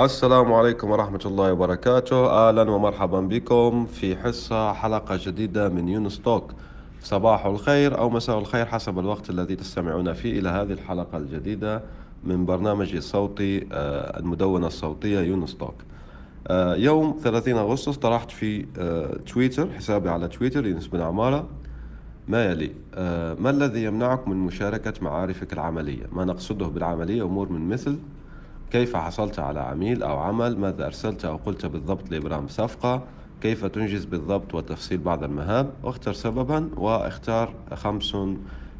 السلام عليكم ورحمة الله وبركاته. أهلا ومرحبا بكم في حصة حلقة جديدة من يونس توك. صباح الخير أو مساء الخير حسب الوقت الذي تستمعون فيه إلى هذه الحلقة الجديدة من برنامجي الصوتي آه، المدونة الصوتية يونس توك. آه، يوم 30 أغسطس طرحت في آه، تويتر حسابي على تويتر يونس بن عمارة. ما يلي؟ ما الذي يمنعك من مشاركة معارفك العملية؟ ما نقصده بالعملية؟ أمور من مثل. كيف حصلت على عميل أو عمل؟ ماذا أرسلت أو قلت بالضبط لإبرام صفقة؟ كيف تنجز بالضبط وتفصيل بعض المهام؟ واختر سببا واختار خمس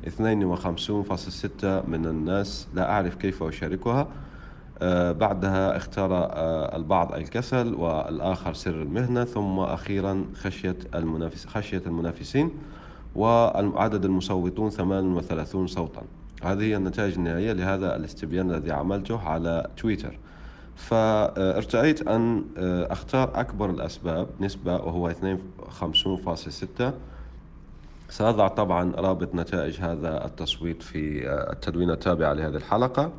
اثنين وخمسون فاصل ستة من الناس. لا أعرف كيف أشاركها. آه بعدها اختار آه البعض الكسل والآخر سر المهنة. ثم أخيرا خشية المنافس خشية المنافسين وعدد المصوتون 38 صوتا. هذه هي النتائج النهائية لهذا الاستبيان الذي عملته على تويتر. فارتأيت أن آه، أختار أكبر الأسباب نسبة وهو 52.6 سأضع طبعا رابط نتائج هذا التصويت في آه، التدوين التابع لهذه الحلقة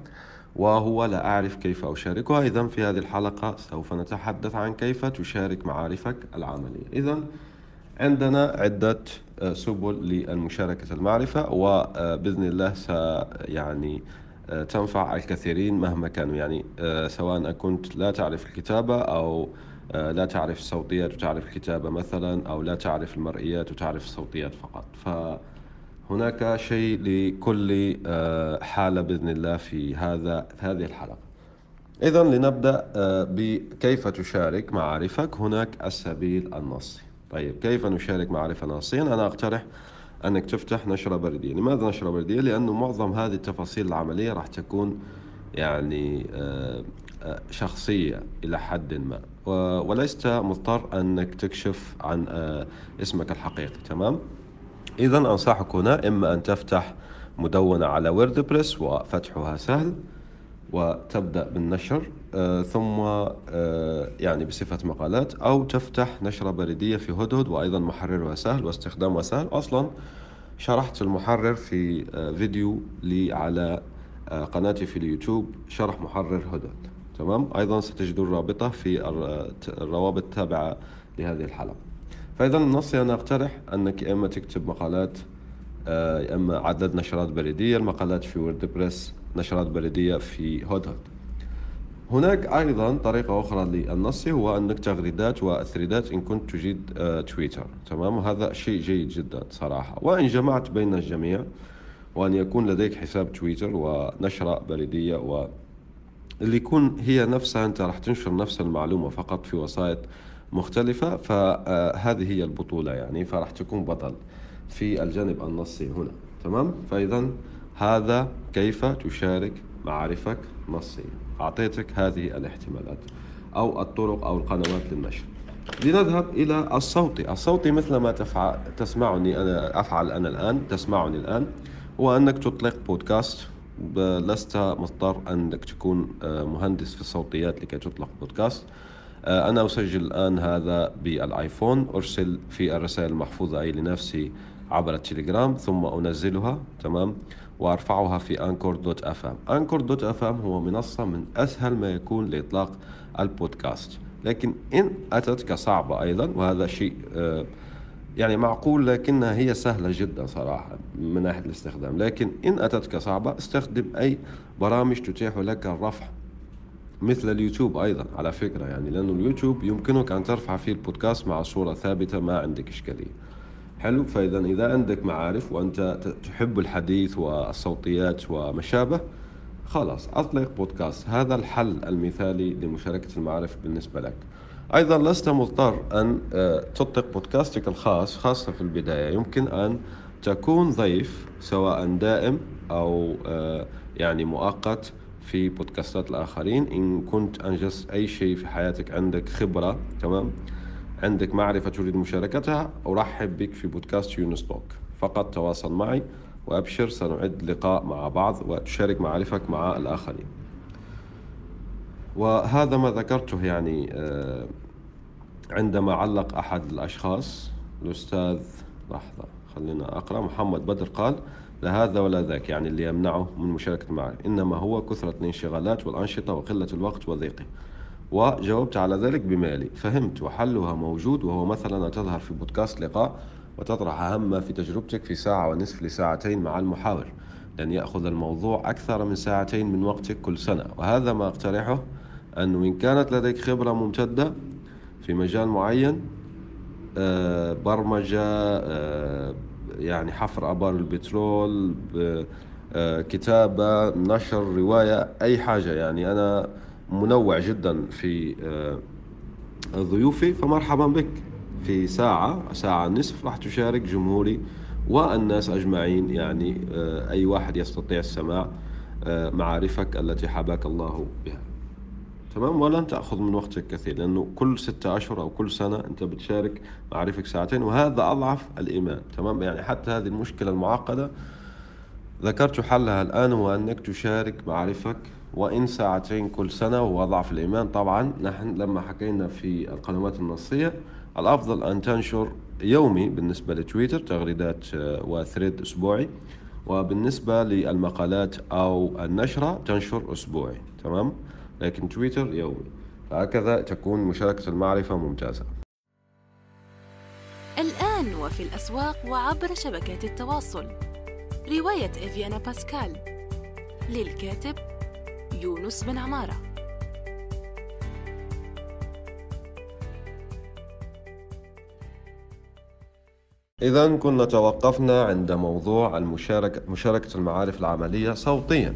وهو لا أعرف كيف أشاركها. إذا في هذه الحلقة سوف نتحدث عن كيف تشارك معارفك العملية. إذا عندنا عدة آه، سبل للمشاركة المعرفة وبإذن الله س يعني آه، تنفع الكثيرين مهما كانوا. يعني آه، سواء كنت لا تعرف الكتابة أو لا تعرف الصوتيات وتعرف الكتابة مثلا أو لا تعرف المرئيات وتعرف الصوتيات فقط. فهناك شيء لكل حالة بإذن الله في هذا هذه الحلقة. إذا لنبدأ بكيف تشارك معارفك هناك السبيل النصي. طيب كيف نشارك معرفة نصيا أنا أقترح أنك تفتح نشرة بردية لماذا نشرة بردية؟ لأنه معظم هذه التفاصيل العملية راح تكون يعني آه، آه، شخصية إلى حد ما ولست مضطر أنك تكشف عن آه، اسمك الحقيقي تمام؟ إذا أنصحك هنا إما أن تفتح مدونة على ووردبريس وفتحها سهل وتبدأ بالنشر ثم آه، يعني بصفة مقالات أو تفتح نشرة بريدية في هدهد وأيضا محررها سهل واستخدامها سهل أصلا شرحت المحرر في آه، فيديو لي على قناتي في اليوتيوب شرح محرر هدهد. تمام؟ أيضا ستجدون رابطة في الروابط التابعة لهذه الحلقة. فإذا النص أنا أقترح أنك إما تكتب مقالات إما عدد نشرات بريدية. المقالات في WordPress نشرات بريدية في هدهد هناك أيضا طريقة أخرى للنص هو أنك تغريدات وثريدات إن كنت تجيد آه، تويتر. تمام؟ وهذا شيء جيد جدا صراحة. وإن جمعت بين الجميع وأن يكون لديك حساب تويتر ونشرة بريدية و اللي يكون هي نفسها أنت راح تنشر نفس المعلومة فقط في وسائط مختلفة فهذه هي البطولة يعني فراح تكون بطل في الجانب النصي هنا. تمام؟ فإذا هذا كيف تشارك معارفك نصيا أعطيتك هذه الاحتمالات أو الطرق أو القنوات للنشر. لنذهب إلى الصوتي الصوتي مثل ما تفعل تسمعني أنا أفعل أنا الآن تسمعني الآن. هو أنك تطلق بودكاست. لست مضطر أنك تكون آه، مهندس في الصوتيات لكي تطلق بودكاست. آه، أنا أسجل الآن هذا بالآيفون. أرسل في الرسائل المحفوظة أي لنفسي عبر التليجرام ثم أنزلها. تمام؟ وأرفعها في Anchor dot FM Anchor dot FM هو منصة من أسهل ما يكون لإطلاق البودكاست. لكن إن اتتك صعبة أيضا وهذا شيء آه، يعني معقول لكنها هي سهلة جدا صراحة من ناحية الاستخدام. لكن إن أتتك صعبة استخدم أي برامج تتيح لك الرفع مثل اليوتيوب أيضا على فكرة. يعني لأنه اليوتيوب يمكنك أن ترفع فيه البودكاست مع صورة ثابتة ما عندك إشكالية. حلو. فإذا إذا عندك معارف وأنت تحب الحديث والصوتيات وما شابه خلاص أطلق بودكاست. هذا الحل المثالي لمشاركة المعارف بالنسبة لك. أيضا لست مضطر أن آه، تطلق بودكاستك الخاص خاصة في البداية. يمكن أن تكون ضيف سواء دائم أو آه، يعني مؤقت في بودكاستات الآخرين. إن كنت أنجزت أي شيء في حياتك عندك خبرة تمام؟ عندك معرفة تريد مشاركتها أرحب بك في بودكاست يونس توك. فقط تواصل معي وأبشر سنعد لقاء مع بعض وتشارك معرفك مع الآخرين. وهذا ما ذكرته يعني آه، عندما علق أحد الأشخاص الأستاذ لحظة خلينا أقرأ. محمد بدر قال لا هذا ولا ذاك يعني اللي يمنعه من مشاركة المعارف إنما هو كثرة الانشغالات والأنشطة وقلة الوقت وضيقه. وجاوبت على ذلك بمالي. فهمت وحلها موجود وهو مثلا تظهر في بودكاست لقاء وتطرح أهم ما في تجربتك في ساعة ونصف لساعتين مع المحاور. لأن يأخذ الموضوع أكثر من ساعتين من وقتك كل سنة. وهذا ما أقترحه أنه إن كانت لديك خبرة ممتدة في مجال معين آه، برمجة آه، يعني حفر آبار البترول آه، كتابة نشر رواية أي حاجة. يعني أنا منوع جدا في ضيوفي فمرحبا بك. في ساعة ساعة نصف راح تشارك جمهوري والناس أجمعين. يعني أي واحد يستطيع السماع معارفك التي حباك الله بها. تمام؟ ولن تأخذ من وقتك كثير لأنه كل ستة أشهر أو كل سنة أنت بتشارك معرفك ساعتين وهذا أضعف الإيمان. تمام؟ يعني حتى هذه المشكلة المعقدة ذكرت حلها الآن هو أنك تشارك معرفك وإن ساعتين كل سنة وهو أضعف الإيمان. طبعا نحن لما حكينا في القنوات النصية الأفضل أن تنشر يومي بالنسبة لتويتر تغريدات آه، وثريد أسبوعي وبالنسبة للمقالات أو النشرة تنشر أسبوعي تمام؟ لكن تويتر يومي. فهكذا تكون مشاركة المعرفة ممتازة. الآن وفي الأسواق وعبر شبكات التواصل. رواية إفيانا باسكال للكاتب يونس بن عمارة. إذا كنا توقفنا عند موضوع المشاركة مشاركة المعارف العملية صوتيا.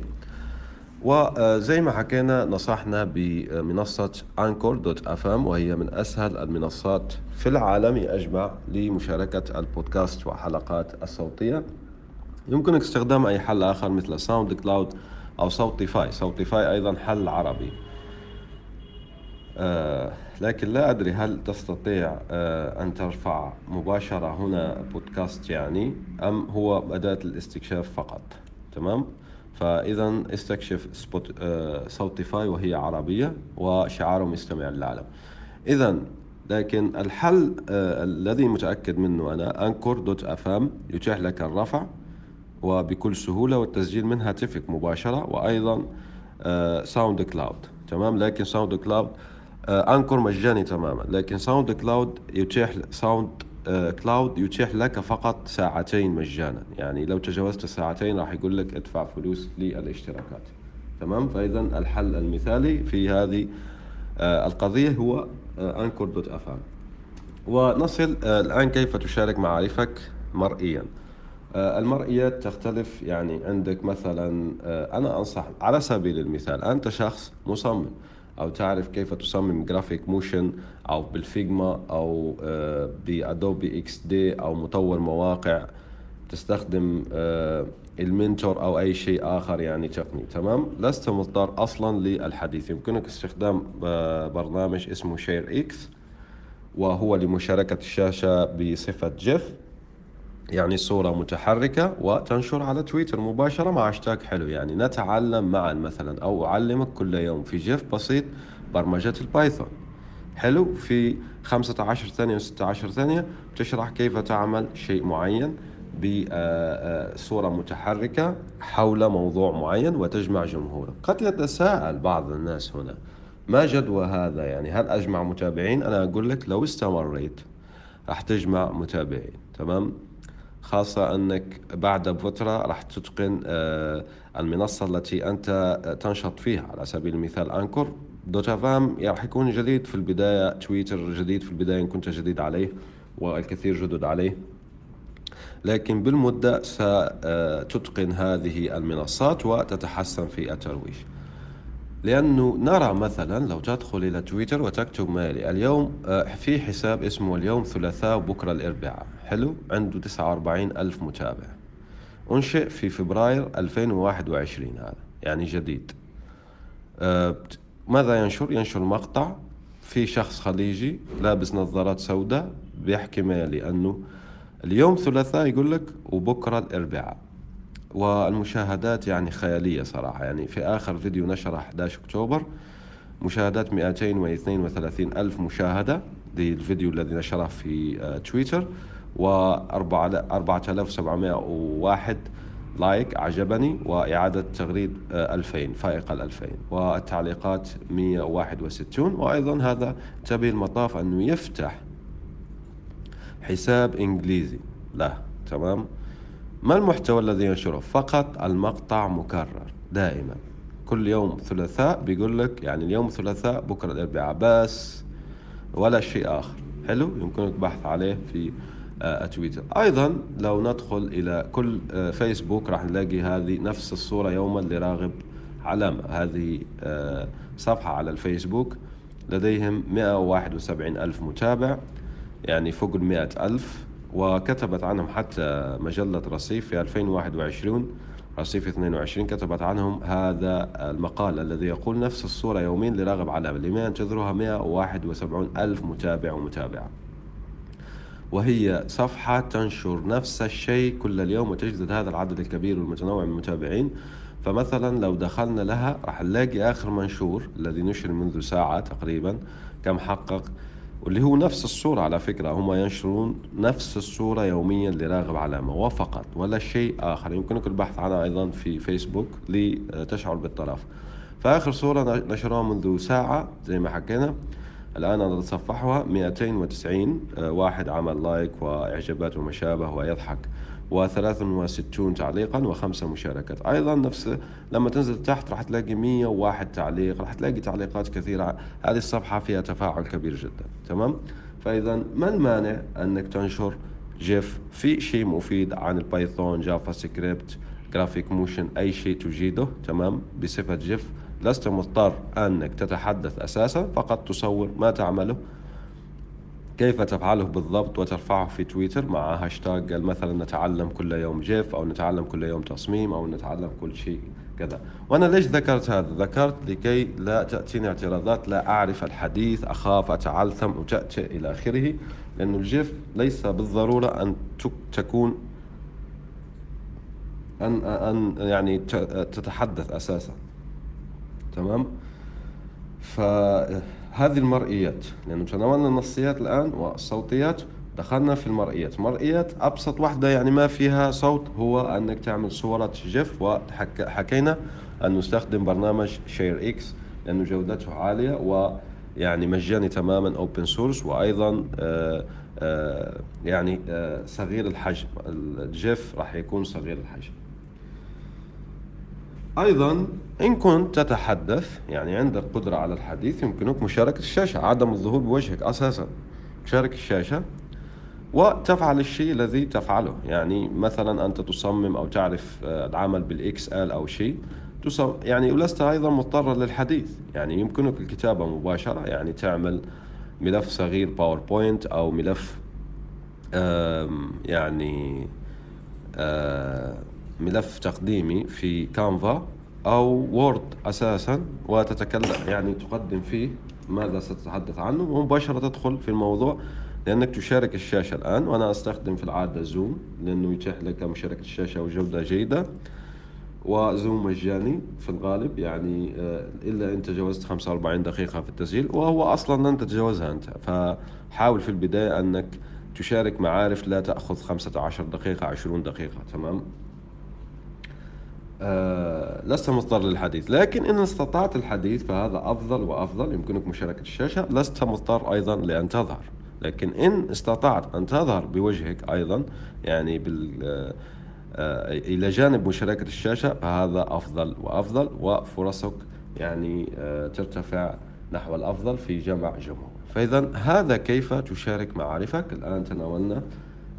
وزي ما حكينا نصحنا بمنصة Anchor dot FM وهي من أسهل المنصات في العالم أجمع لمشاركة البودكاست وحلقات الصوتية. يمكنك استخدام أي حل آخر مثل SoundCloud أو صوتيفاي صوتيفاي أيضا حل عربي. آه لكن لا أدري هل تستطيع آه أن ترفع مباشرة هنا بودكاست يعني أم هو أداة الاستكشاف فقط. تمام؟ فاذا استكشف سبوت آه، صوتيفاي وهي عربية وشعارهم يستمع للعالم. اذا لكن الحل آه، الذي متأكد منه أنا Anchor dot FM يتيح لك الرفع. وبكل سهولة والتسجيل من هاتفك مباشرة وأيضا Sound آه، Cloud تمام؟ لكن SoundCloud Anchor مجاني تماما. لكن SoundCloud يتيح SoundCloud يتيح لك فقط ساعتين مجانا. يعني لو تجاوزت الساعتين راح يقول لك ادفع فلوس للاشتراكات. تمام؟ فاذا الحل المثالي في هذه آه، القضية هو Anchor dot FM ونصل آه، الآن كيف تشارك معارفك مرئيا؟ آه، المرئيات تختلف. يعني عندك مثلا أنا أنصح على سبيل المثال أنت شخص مصمم أو تعرف كيف تصمم graphic motion أو بال Figma أو آه، ب Adobe XD أو مطور مواقع تستخدم آه، Elementor أو أي شيء آخر يعني تقني تمام؟ لست مضطر أصلا للحديث. يمكنك استخدام آه، برنامج اسمه ShareX وهو لمشاركة الشاشة بصفة GIF. يعني صورة متحركة وتنشر على تويتر مباشرة مع هاشتاج حلو. يعني نتعلم معا مثلا أو أعلمك كل يوم في GIF بسيط برمجة ال Python. حلو في 15 ثانية و 16 ثانية بتشرح كيف تعمل شيء معين بصورة متحركة حول موضوع معين وتجمع جمهورك قد يتساءل بعض الناس هنا ما جدوى هذا؟ يعني هل أجمع متابعين؟ أنا أقول لك لو استمريت راح تجمع متابعين تمام؟ خاصة أنك بعد فترة راح تتقن آه، المنصة التي أنت تنشط فيها. على سبيل المثال Anchor dot FM راح يكون جديد في البداية تويتر جديد في البداية إن كنت جديد عليه والكثير جدد عليه. لكن بالمدة ستتقن هذه المنصات وتتحسن في الترويج. لأنه نرى مثلا لو تدخل إلى تويتر وتكتب مالي اليوم آه، في حساب اسمه اليوم ثلاثاء وبكرة الأربعاء. حلو؟ عنده 49 ألف متابع. أنشئ في فبراير 2021 هذا يعني جديد. آه، ماذا ينشر؟ ينشر مقطع في شخص خليجي لابس نظارات سوداء بيحكي مالي أنه اليوم ثلاثاء يقول لك وبكرة الأربعاء. والمشاهدات يعني خيالية صراحة. يعني في آخر فيديو نشره 11 أكتوبر مشاهدات 232 ألف مشاهدة. دي الفيديو الذي نشره في آه، تويتر. و 4701 لايك عجبني وإعادة تغريد آه، 2000 فائق ال 2000 والتعليقات 161 وأيضا هذا انتبه المطاف أنه يفتح حساب إنجليزي. له تمام؟ ما المحتوى الذي ينشره؟ فقط المقطع مكرر دائما. كل يوم ثلاثاء بيقول لك يعني اليوم ثلاثاء بكرة الأربعاء بس ولا شيء آخر. حلو؟ يمكنك البحث عليه في آه، تويتر. أيضا لو ندخل إلى كل آه، فيسبوك راح نلاقي هذه نفس الصورة يوما لراغب علامة هذه آه، صفحة على الفيسبوك. لديهم 171 ألف متابع يعني فوق المئة ألف. وكتبت عنهم حتى مجلة رصيف في 2021 رصيف 22 كتبت عنهم هذا المقال الذي يقول نفس الصورة يومين لراغب علامة لما ينتظرها 171 ألف متابع ومتابعة. وهي صفحة تنشر نفس الشيء كل اليوم وتجذب هذا العدد الكبير والمتنوع من المتابعين. فمثلا لو دخلنا لها راح نلاقي آخر منشور الذي نشر منذ ساعة تقريبا. كم حقق؟ واللي هو نفس الصورة على فكرة هم ينشرون نفس الصورة يوميا لراغب علامة وفقط ولا شيء آخر. يمكنك البحث عنها أيضا في فيسبوك لتشعر بالطرف. فآخر صورة نشروها منذ ساعة زي ما حكينا. الآن أنا أتصفحها. 290 آه، واحد عمل like وإعجابات وما شابه ويضحك. و63 تعليقا وخمسة مشاركات. أيضا نفس لما تنزل تحت راح تلاقي 101 تعليق راح تلاقي تعليقات كثيرة. هذه الصفحة فيها تفاعل كبير جدا تمام؟ فإذا ما المانع أنك تنشر GIF؟ في شيء مفيد عن ال Python JavaScript graphic motion أي شيء تجيده تمام؟ بصفة GIF لست مضطر أنك تتحدث أساسا فقط تصور ما تعمله كيف تفعله بالضبط وترفعه في تويتر مع هاشتاج مثلا نتعلم كل يوم GIF أو نتعلم كل يوم تصميم أو نتعلم كل شيء كذا. وأنا ليش ذكرت هذا؟ ذكرت لكي لا تأتيني اعتراضات لا أعرف الحديث أخاف أتعلم وتأتي إلى آخره لأنه ال GIF ليس بالضرورة أن تك- تكون ان أن يعني تتحدث أساسا. تمام؟ فهذه المرئيات لأنه تناولنا النصيات الآن والصوتيات دخلنا في المرئيات. مرئيات أبسط واحدة يعني ما فيها صوت هو أنك تعمل صورة GIF وحكينا أن نستخدم برنامج ShareX لأنه جودته عالية ويعني مجاني تماما open source وأيضا آه، آه، يعني آه، صغير الحجم. الجيف راح يكون صغير الحجم. أيضا إن كنت تتحدث يعني عندك قدرة على الحديث يمكنك مشاركة الشاشة عدم الظهور بوجهك أساسا. تشارك الشاشة وتفعل الشيء الذي تفعله. يعني مثلا أنت تصمم أو تعرف آه، العمل بالإكس إل أو شيء تصم يعني ولست أيضا مضطرا للحديث. يعني يمكنك الكتابة مباشرة يعني تعمل ملف صغير PowerPoint أو ملف يعني آه، ملف تقديمي في Canva أو Word أساسا وتتكلم يعني تقدم فيه ماذا ستتحدث عنه ومباشرة تدخل في الموضوع لأنك تشارك الشاشة الآن وأنا أستخدم في العادة زوم لأنه يتيح لك مشاركة الشاشة وجودة جيدة وزوم مجاني في الغالب يعني آه، إلا ان تجاوزت 45 دقيقة في التسجيل وهو أصلا لن تتجاوزها أنت. فحاول في البداية أنك تشارك معارف لا تأخذ 15 دقيقة 20 دقيقة تمام؟ لست مضطر للحديث لكن إن استطعت الحديث فهذا أفضل وأفضل يمكنك مشاركة الشاشة. لست مضطر أيضا لأن تظهر لكن إن استطعت أن تظهر بوجهك أيضا يعني بال آه، آه، إلى جانب مشاركة الشاشة فهذا أفضل وأفضل وفرصك يعني آه، ترتفع نحو الأفضل في جمع جمهور. فإذا هذا كيف تشارك معارفك؟ الآن تناولنا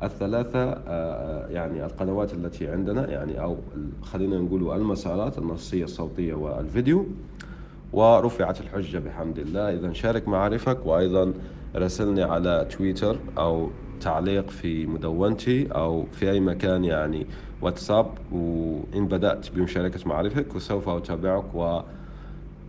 الثلاثة آه، آه، يعني القنوات التي عندنا يعني أو خلينا نقول المسارات النصية الصوتية والفيديو. ورفعت الحجة بحمد الله. إذا شارك معارفك وأيضا راسلني على تويتر أو تعليق في مدونتي أو في أي مكان يعني واتساب. وإن بدأت بمشاركة معارفك وسوف أتابعك و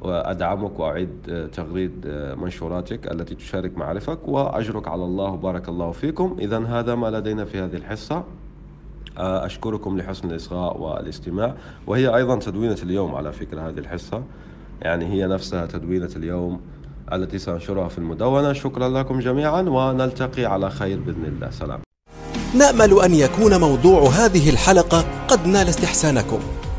وأدعمك وأعيد تغريد منشوراتك التي تشارك معرفك وأجرك على الله وبارك الله فيكم. إذا هذا ما لدينا في هذه الحصة. أشكركم لحسن الإصغاء والاستماع. وهي أيضا تدوينة اليوم على فكرة هذه الحصة. يعني هي نفسها تدوينة اليوم التي سأنشرها في المدونة. شكرا لكم جميعا ونلتقي على خير بإذن الله. سلام. نأمل أن يكون موضوع هذه الحلقة قد نال استحسانكم.